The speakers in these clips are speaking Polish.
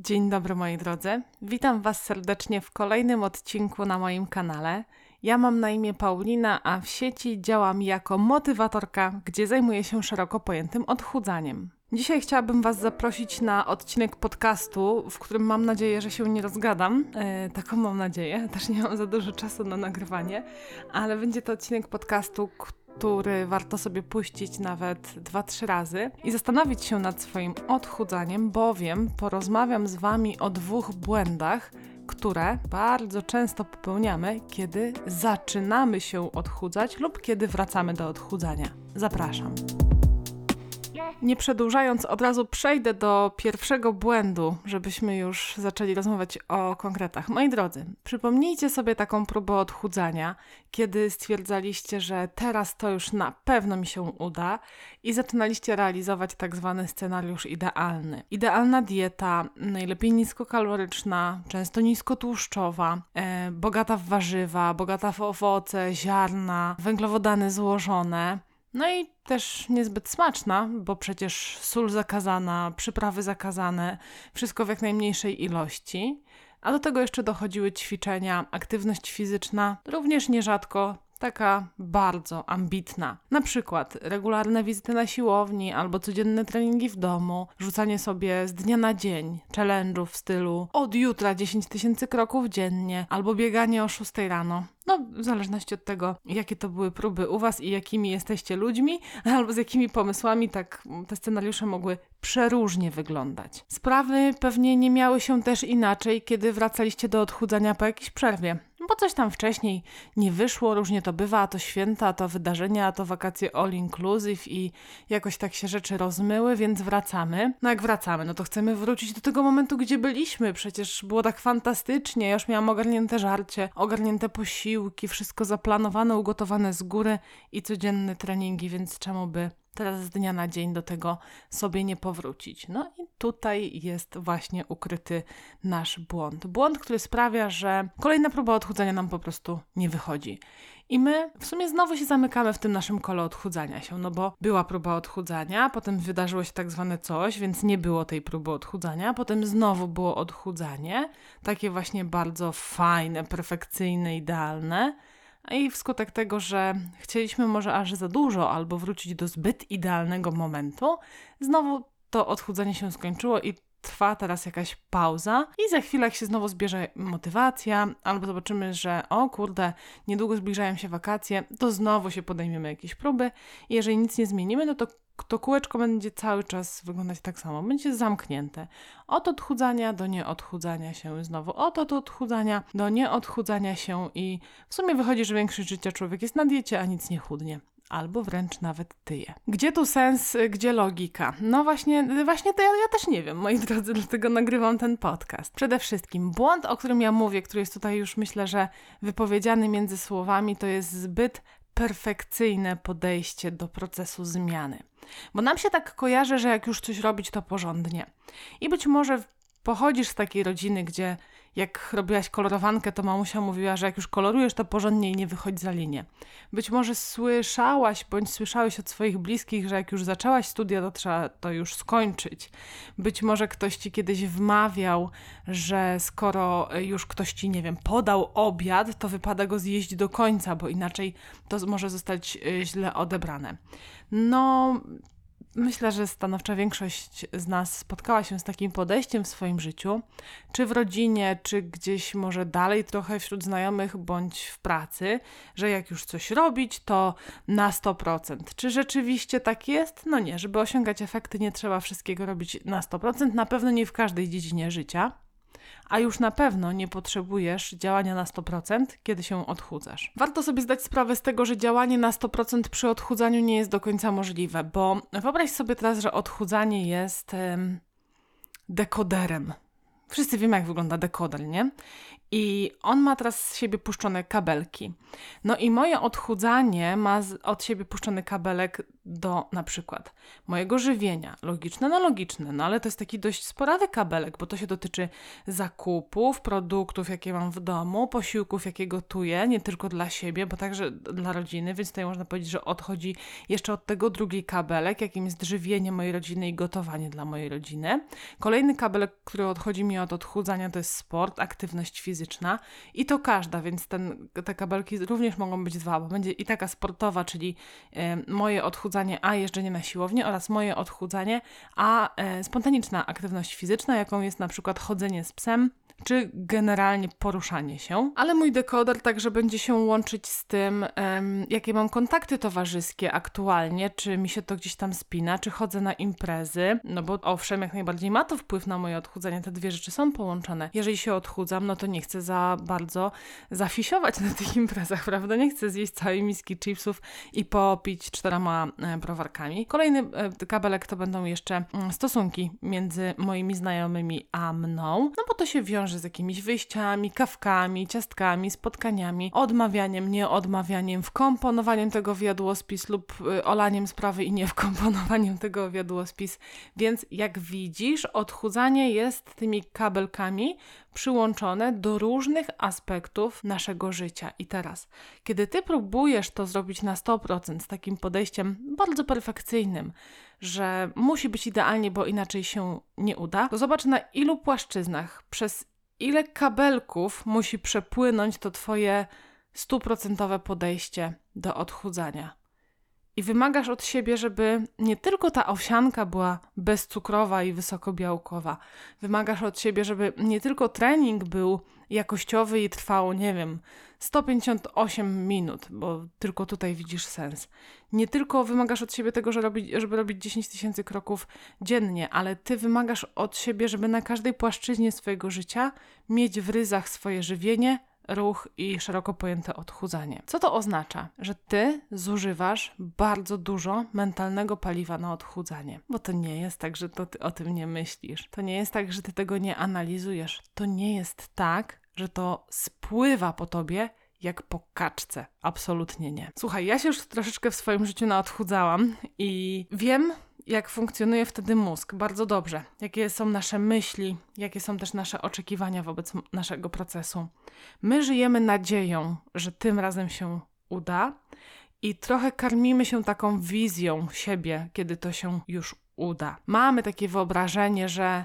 Dzień dobry moi drodzy. Witam Was serdecznie w kolejnym odcinku na moim kanale. Ja mam na imię Paulina, a w sieci działam jako motywatorka, gdzie zajmuję się szeroko pojętym odchudzaniem. Dzisiaj chciałabym Was zaprosić na odcinek podcastu, w którym mam nadzieję, że się nie rozgadam. E, taką mam nadzieję, też nie mam za dużo czasu na nagrywanie, ale będzie to odcinek podcastu, który warto sobie puścić nawet 2-3 razy i zastanowić się nad swoim odchudzaniem, bowiem porozmawiam z Wami o dwóch błędach, które bardzo często popełniamy, kiedy zaczynamy się odchudzać lub kiedy wracamy do odchudzania. Zapraszam. Nie przedłużając, od razu przejdę do pierwszego błędu, żebyśmy już zaczęli rozmawiać o konkretach. Moi drodzy, przypomnijcie sobie taką próbę odchudzania, kiedy stwierdzaliście, że teraz to już na pewno mi się uda i zaczynaliście realizować tak zwany scenariusz idealny. Idealna dieta, najlepiej niskokaloryczna, często niskotłuszczowa, e, bogata w warzywa, bogata w owoce, ziarna, węglowodany złożone. No i też niezbyt smaczna, bo przecież sól zakazana, przyprawy zakazane, wszystko w jak najmniejszej ilości. A do tego jeszcze dochodziły ćwiczenia, aktywność fizyczna, również nierzadko taka bardzo ambitna. Na przykład regularne wizyty na siłowni albo codzienne treningi w domu, rzucanie sobie z dnia na dzień challenge'ów w stylu od jutra 10 tysięcy kroków dziennie albo bieganie o 6 rano. No, w zależności od tego, jakie to były próby u Was i jakimi jesteście ludźmi, albo z jakimi pomysłami, tak te scenariusze mogły przeróżnie wyglądać. Sprawy pewnie nie miały się też inaczej, kiedy wracaliście do odchudzania po jakiejś przerwie bo coś tam wcześniej nie wyszło, różnie to bywa, a to święta, a to wydarzenia, a to wakacje all inclusive i jakoś tak się rzeczy rozmyły, więc wracamy. No jak wracamy, no to chcemy wrócić do tego momentu, gdzie byliśmy, przecież było tak fantastycznie, ja już miałam ogarnięte żarcie, ogarnięte posiłki, wszystko zaplanowane, ugotowane z góry i codzienne treningi, więc czemu by teraz z dnia na dzień do tego sobie nie powrócić. No i tutaj jest właśnie ukryty nasz błąd. Błąd, który sprawia, że kolejna próba odchudzania nam po prostu nie wychodzi. I my w sumie znowu się zamykamy w tym naszym kole odchudzania się, no bo była próba odchudzania, potem wydarzyło się tak zwane coś, więc nie było tej próby odchudzania, potem znowu było odchudzanie, takie właśnie bardzo fajne, perfekcyjne, idealne. I wskutek tego, że chcieliśmy może aż za dużo albo wrócić do zbyt idealnego momentu, znowu to odchudzanie się skończyło i trwa teraz jakaś pauza i za chwilę jak się znowu zbierze motywacja albo zobaczymy, że o kurde, niedługo zbliżają się wakacje, to znowu się podejmiemy jakieś próby i jeżeli nic nie zmienimy, no to to kółeczko będzie cały czas wyglądać tak samo. Będzie zamknięte. Od odchudzania do nieodchudzania się znowu. Od, od odchudzania do nieodchudzania się i w sumie wychodzi, że większość życia człowiek jest na diecie, a nic nie chudnie albo wręcz nawet tyje. Gdzie tu sens, gdzie logika? No właśnie, właśnie to ja, ja, też nie wiem, moi drodzy, dlatego nagrywam ten podcast. Przede wszystkim błąd, o którym ja mówię, który jest tutaj już myślę, że wypowiedziany między słowami, to jest zbyt perfekcyjne podejście do procesu zmiany. Bo nam się tak kojarzy, że jak już coś robić, to porządnie. I być może pochodzisz z takiej rodziny, gdzie jak robiłaś kolorowankę, to mamusia mówiła, że jak już kolorujesz, to porządnie i nie wychodź za linię. Być może słyszałaś bądź słyszałeś od swoich bliskich, że jak już zaczęłaś studia, to trzeba to już skończyć. Być może ktoś ci kiedyś wmawiał, że skoro już ktoś ci, nie wiem, podał obiad, to wypada go zjeść do końca, bo inaczej to może zostać e, źle odebrane. No, Myślę, że stanowcza większość z nas spotkała się z takim podejściem w swoim życiu, czy w rodzinie, czy gdzieś może dalej trochę wśród znajomych, bądź w pracy, że jak już coś robić, to na 100%. Czy rzeczywiście tak jest? No nie, żeby osiągać efekty, nie trzeba wszystkiego robić na 100%, na pewno nie w każdej dziedzinie życia a już na pewno nie potrzebujesz działania na 100%, kiedy się odchudzasz. Warto sobie zdać sprawę z tego, że działanie na 100% przy odchudzaniu nie jest do końca możliwe, bo wyobraź sobie teraz, że odchudzanie jest dekoderem. Wszyscy wiemy, jak wygląda dekoder, nie? I on ma teraz z siebie puszczone kabelki. No i moje odchudzanie ma od siebie puszczony kabelek do na przykład mojego żywienia. Logiczne, no logiczne, no ale to jest taki dość sporawy kabelek, bo to się dotyczy zakupów, produktów, jakie mam w domu, posiłków, jakie gotuję, nie tylko dla siebie, bo także dla rodziny, więc tutaj można powiedzieć, że odchodzi jeszcze od tego drugi kabelek, jakim jest żywienie mojej rodziny i gotowanie dla mojej rodziny. Kolejny kabelek, który odchodzi mi od odchudzania, to jest sport, aktywność fizyczna i to każda, więc ten, te kabelki również mogą być dwa, bo będzie i taka sportowa, czyli y, moje odchudzanie, a jeżdżenie na siłownię oraz moje odchudzanie, a y, spontaniczna aktywność fizyczna, jaką jest na przykład chodzenie z psem, czy generalnie poruszanie się. Ale mój dekoder także będzie się łączyć z tym, jakie mam kontakty towarzyskie aktualnie, czy mi się to gdzieś tam spina, czy chodzę na imprezy, no bo owszem, jak najbardziej ma to wpływ na moje odchudzanie, te dwie rzeczy są połączone. Jeżeli się odchudzam, no to nie chcę za bardzo zafisiować na tych imprezach, prawda? Nie chcę zjeść całej miski chipsów i popić czterema e, browarkami. Kolejny e, kabelek to będą jeszcze mm, stosunki między moimi znajomymi a mną, no bo to się wiąże z jakimiś wyjściami, kawkami, ciastkami, spotkaniami, odmawianiem, nieodmawianiem, wkomponowaniem tego w jadłospis lub y, olaniem sprawy i nie wkomponowaniem tego w jadłospis. Więc jak widzisz, odchudzanie jest tymi kabelkami przyłączone do różnych aspektów naszego życia. I teraz, kiedy ty próbujesz to zrobić na 100% z takim podejściem bardzo perfekcyjnym, że musi być idealnie, bo inaczej się nie uda, to zobacz na ilu płaszczyznach przez ile kabelków musi przepłynąć to Twoje stuprocentowe podejście do odchudzania. I wymagasz od siebie, żeby nie tylko ta owsianka była bezcukrowa i wysokobiałkowa. Wymagasz od siebie, żeby nie tylko trening był jakościowy i trwał, nie wiem, 158 minut, bo tylko tutaj widzisz sens. Nie tylko wymagasz od siebie tego, żeby robić 10 tysięcy kroków dziennie, ale ty wymagasz od siebie, żeby na każdej płaszczyźnie swojego życia mieć w ryzach swoje żywienie, ruch i szeroko pojęte odchudzanie. Co to oznacza? Że ty zużywasz bardzo dużo mentalnego paliwa na odchudzanie. Bo to nie jest tak, że to ty o tym nie myślisz. To nie jest tak, że ty tego nie analizujesz. To nie jest tak, że to spływa po tobie jak po kaczce. Absolutnie nie. Słuchaj, ja się już troszeczkę w swoim życiu naodchudzałam i wiem, jak funkcjonuje wtedy mózg bardzo dobrze, jakie są nasze myśli, jakie są też nasze oczekiwania wobec naszego procesu. My żyjemy nadzieją, że tym razem się uda i trochę karmimy się taką wizją siebie, kiedy to się już uda. Mamy takie wyobrażenie, że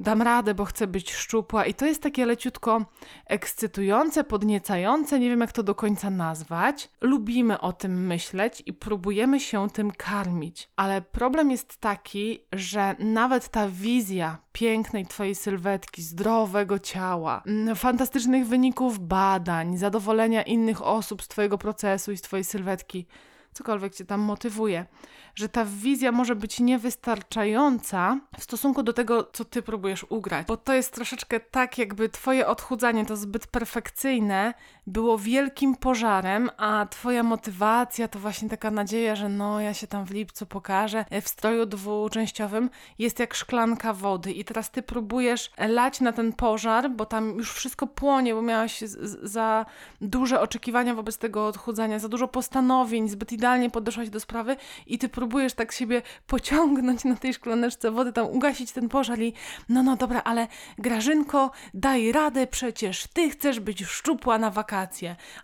dam radę, bo chcę być szczupła. I to jest takie leciutko ekscytujące, podniecające, nie wiem jak to do końca nazwać. Lubimy o tym myśleć i próbujemy się tym karmić. Ale problem jest taki, że nawet ta wizja pięknej Twojej sylwetki, zdrowego ciała, mm, fantastycznych wyników badań, zadowolenia innych osób z Twojego procesu i z Twojej sylwetki, cokolwiek Cię tam motywuje, że ta wizja może być niewystarczająca w stosunku do tego, co ty próbujesz ugrać. Bo to jest troszeczkę tak, jakby twoje odchudzanie to zbyt perfekcyjne było wielkim pożarem, a twoja motywacja to właśnie taka nadzieja, że no ja się tam w lipcu pokażę w stroju dwuczęściowym jest jak szklanka wody. I teraz ty próbujesz lać na ten pożar, bo tam już wszystko płonie, bo miałaś za duże oczekiwania wobec tego odchudzania, za dużo postanowień, zbyt idealnie podeszłaś do sprawy i ty próbujesz tak siebie pociągnąć na tej szklaneczce wody, tam ugasić ten pożar i no, no dobra, ale Grażynko, daj radę, przecież ty chcesz być szczupła na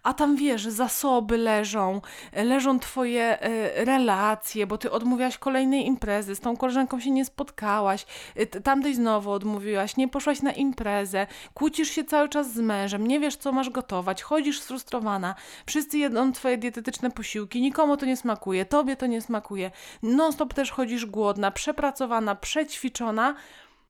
a tam wiesz, zasoby leżą, leżą twoje e, relacje, bo ty odmówiłaś kolejnej imprezy, z tą koleżanką się nie spotkałaś, e, tamtej znowu odmówiłaś, nie poszłaś na imprezę, kłócisz się cały czas z mężem, nie wiesz co masz gotować, chodzisz sfrustrowana, wszyscy jedzą twoje dietetyczne posiłki, nikomu to nie smakuje, tobie to nie smakuje, non-stop też chodzisz głodna, przepracowana, przećwiczona.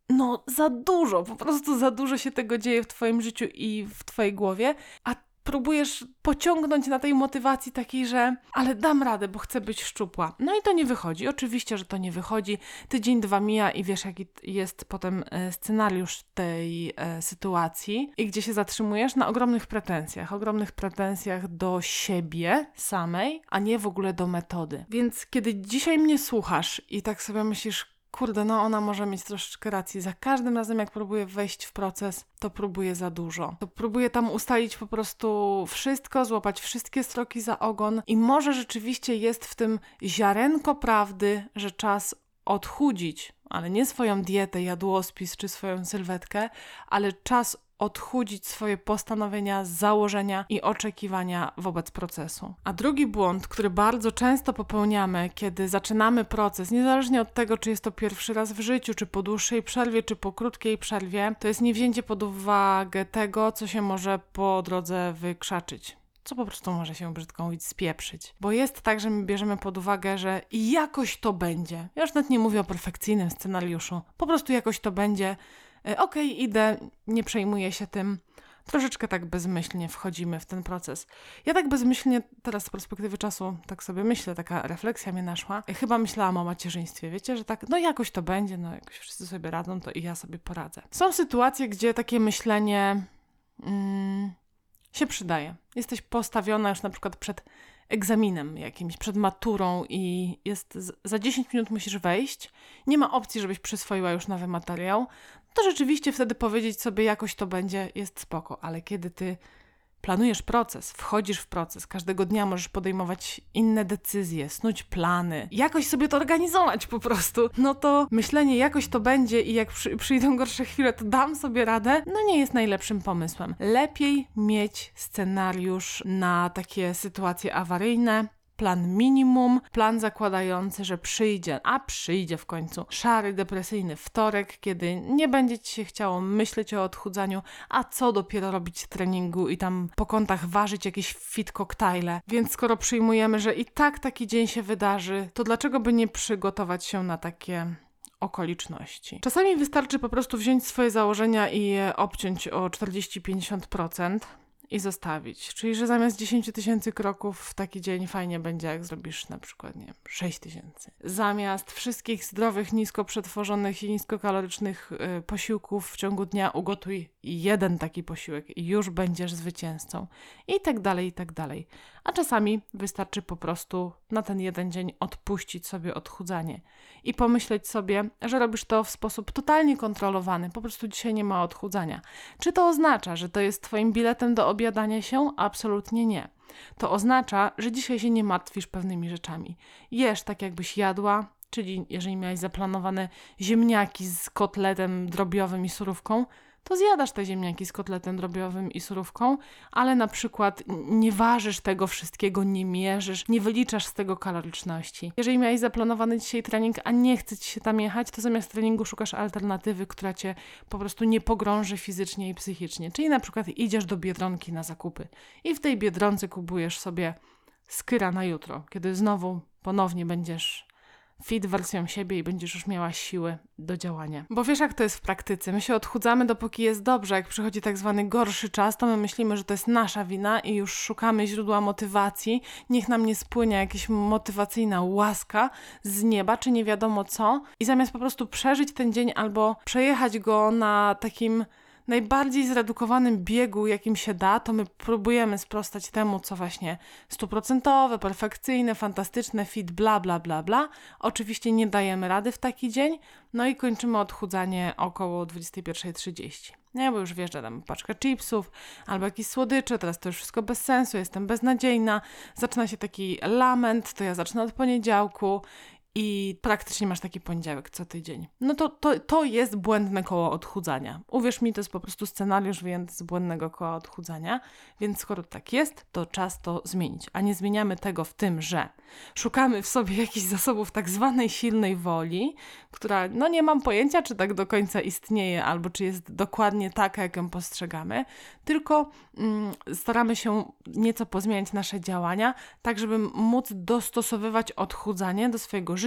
No, za dużo, po prostu za dużo się tego dzieje w Twoim życiu i w Twojej głowie, a próbujesz pociągnąć na tej motywacji takiej, że ale dam radę, bo chcę być szczupła. No i to nie wychodzi. Oczywiście, że to nie wychodzi. Tydzień, dwa mija i wiesz, jaki jest potem e, scenariusz tej e, sytuacji i gdzie się zatrzymujesz na ogromnych pretensjach. Ogromnych pretensjach do siebie samej, a nie w ogóle do metody. Więc kiedy dzisiaj mnie słuchasz i tak sobie myślisz, kurde, no ona może mieć troszeczkę racji. Za każdym razem, jak próbuję wejść w proces, to próbuję za dużo. To próbuję tam ustalić po prostu wszystko, złapać wszystkie stroki za ogon i może rzeczywiście jest w tym ziarenko prawdy, że czas odchudzić, ale nie swoją dietę, jadłospis czy swoją sylwetkę, ale czas odchudzić swoje postanowienia, założenia i oczekiwania wobec procesu. A drugi błąd, który bardzo często popełniamy, kiedy zaczynamy proces, niezależnie od tego, czy jest to pierwszy raz w życiu, czy po dłuższej przerwie, czy po krótkiej przerwie, to jest niewzięcie pod uwagę tego, co się może po drodze wykrzaczyć co po prostu może się brzydko mówić, spieprzyć. Bo jest tak, że my bierzemy pod uwagę, że jakoś to będzie. Ja już nawet nie mówię o perfekcyjnym scenariuszu. Po prostu jakoś to będzie. E, okej, okay, idę, nie przejmuję się tym. Troszeczkę tak bezmyślnie wchodzimy w ten proces. Ja tak bezmyślnie teraz z perspektywy czasu tak sobie myślę, taka refleksja mnie naszła. E, chyba myślałam o macierzyństwie, wiecie, że tak, no jakoś to będzie, no jakoś wszyscy sobie radzą, to i ja sobie poradzę. Są sytuacje, gdzie takie myślenie mm, się przydaje. Jesteś postawiona już na przykład przed egzaminem jakimś, przed maturą i jest za 10 minut musisz wejść, nie ma opcji, żebyś przyswoiła już nowy materiał, to rzeczywiście wtedy powiedzieć sobie jakoś to będzie, jest spoko, ale kiedy ty planujesz proces, wchodzisz w proces, każdego dnia możesz podejmować inne decyzje, snuć plany, jakoś sobie to organizować po prostu, no to myślenie jakoś to będzie i jak przy, przyjdą gorsze chwile, to dam sobie radę, no nie jest najlepszym pomysłem. Lepiej mieć scenariusz na takie sytuacje awaryjne, plan minimum, plan zakładający, że przyjdzie, a przyjdzie w końcu szary, depresyjny wtorek, kiedy nie będzie ci się chciało myśleć o odchudzaniu, a co dopiero robić treningu i tam po kątach ważyć jakieś fit koktajle. Więc skoro przyjmujemy, że i tak taki dzień się wydarzy, to dlaczego by nie przygotować się na takie okoliczności. Czasami wystarczy po prostu wziąć swoje założenia i je obciąć o 40-50%, i zostawić. Czyli, że zamiast 10 tysięcy kroków w taki dzień fajnie będzie, jak zrobisz na przykład, nie 6 tysięcy. Zamiast wszystkich zdrowych, nisko przetworzonych i niskokalorycznych y, posiłków w ciągu dnia ugotuj jeden taki posiłek i już będziesz zwycięzcą. I tak dalej, i tak dalej. A czasami wystarczy po prostu na ten jeden dzień odpuścić sobie odchudzanie i pomyśleć sobie, że robisz to w sposób totalnie kontrolowany. Po prostu dzisiaj nie ma odchudzania. Czy to oznacza, że to jest Twoim biletem do obiadania się? Absolutnie nie. To oznacza, że dzisiaj się nie martwisz pewnymi rzeczami. Jesz tak, jakbyś jadła, czyli jeżeli miałeś zaplanowane ziemniaki z kotletem drobiowym i surówką, to zjadasz te ziemniaki z kotletem drobiowym i surówką, ale na przykład nie ważysz tego wszystkiego, nie mierzysz, nie wyliczasz z tego kaloryczności. Jeżeli miałeś zaplanowany dzisiaj trening, a nie chce ci się tam jechać, to zamiast treningu szukasz alternatywy, która cię po prostu nie pogrąży fizycznie i psychicznie. Czyli na przykład idziesz do biedronki na zakupy i w tej biedronce kupujesz sobie skyra na jutro, kiedy znowu ponownie będziesz fit wersją siebie i będziesz już miała siły do działania. Bo wiesz, jak to jest w praktyce. My się odchudzamy, dopóki jest dobrze. Jak przychodzi tak zwany gorszy czas, to my myślimy, że to jest nasza wina i już szukamy źródła motywacji. Niech nam nie spłynie jakaś motywacyjna łaska z nieba, czy nie wiadomo co. I zamiast po prostu przeżyć ten dzień albo przejechać go na takim najbardziej zredukowanym biegu, jakim się da, to my próbujemy sprostać temu, co właśnie stuprocentowe, perfekcyjne, fantastyczne, fit, bla, bla, bla, bla. Oczywiście nie dajemy rady w taki dzień, no i kończymy odchudzanie około 21.30. Nie, bo już wjeżdża tam paczka chipsów albo jakieś słodycze, teraz to już wszystko bez sensu, jestem beznadziejna. Zaczyna się taki lament, to ja zacznę od poniedziałku i praktycznie masz taki poniedziałek co tydzień. No to, to, to jest błędne koło odchudzania. Uwierz mi, to jest po prostu scenariusz z błędnego koła odchudzania, więc skoro tak jest, to czas to zmienić. A nie zmieniamy tego w tym, że szukamy w sobie jakichś zasobów tak zwanej silnej woli, która, no nie mam pojęcia, czy tak do końca istnieje, albo czy jest dokładnie taka, jak ją postrzegamy, tylko mm, staramy się nieco pozmieniać nasze działania, tak żeby móc dostosowywać odchudzanie do swojego życia,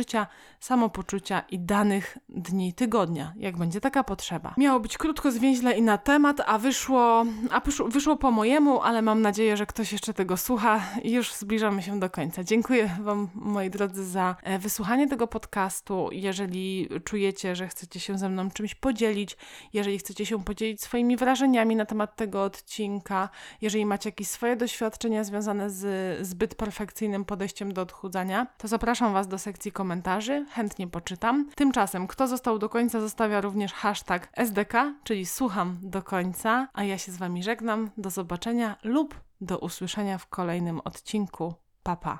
samopoczucia i danych dni tygodnia, jak będzie taka potrzeba. Miało być krótko, zwięźle i na temat, a wyszło, a wyszło, wyszło po mojemu, ale mam nadzieję, że ktoś jeszcze tego słucha i już zbliżamy się do końca. Dziękuję Wam, moi drodzy, za e, wysłuchanie tego podcastu. Jeżeli czujecie, że chcecie się ze mną czymś podzielić, jeżeli chcecie się podzielić swoimi wrażeniami na temat tego odcinka, jeżeli macie jakieś swoje doświadczenia związane z zbyt perfekcyjnym podejściem do odchudzania, to zapraszam Was do sekcji komentarzy komentarzy, chętnie poczytam. Tymczasem, kto został do końca, zostawia również hashtag SDK, czyli słucham do końca, a ja się z Wami żegnam. Do zobaczenia lub do usłyszenia w kolejnym odcinku. Pa, pa.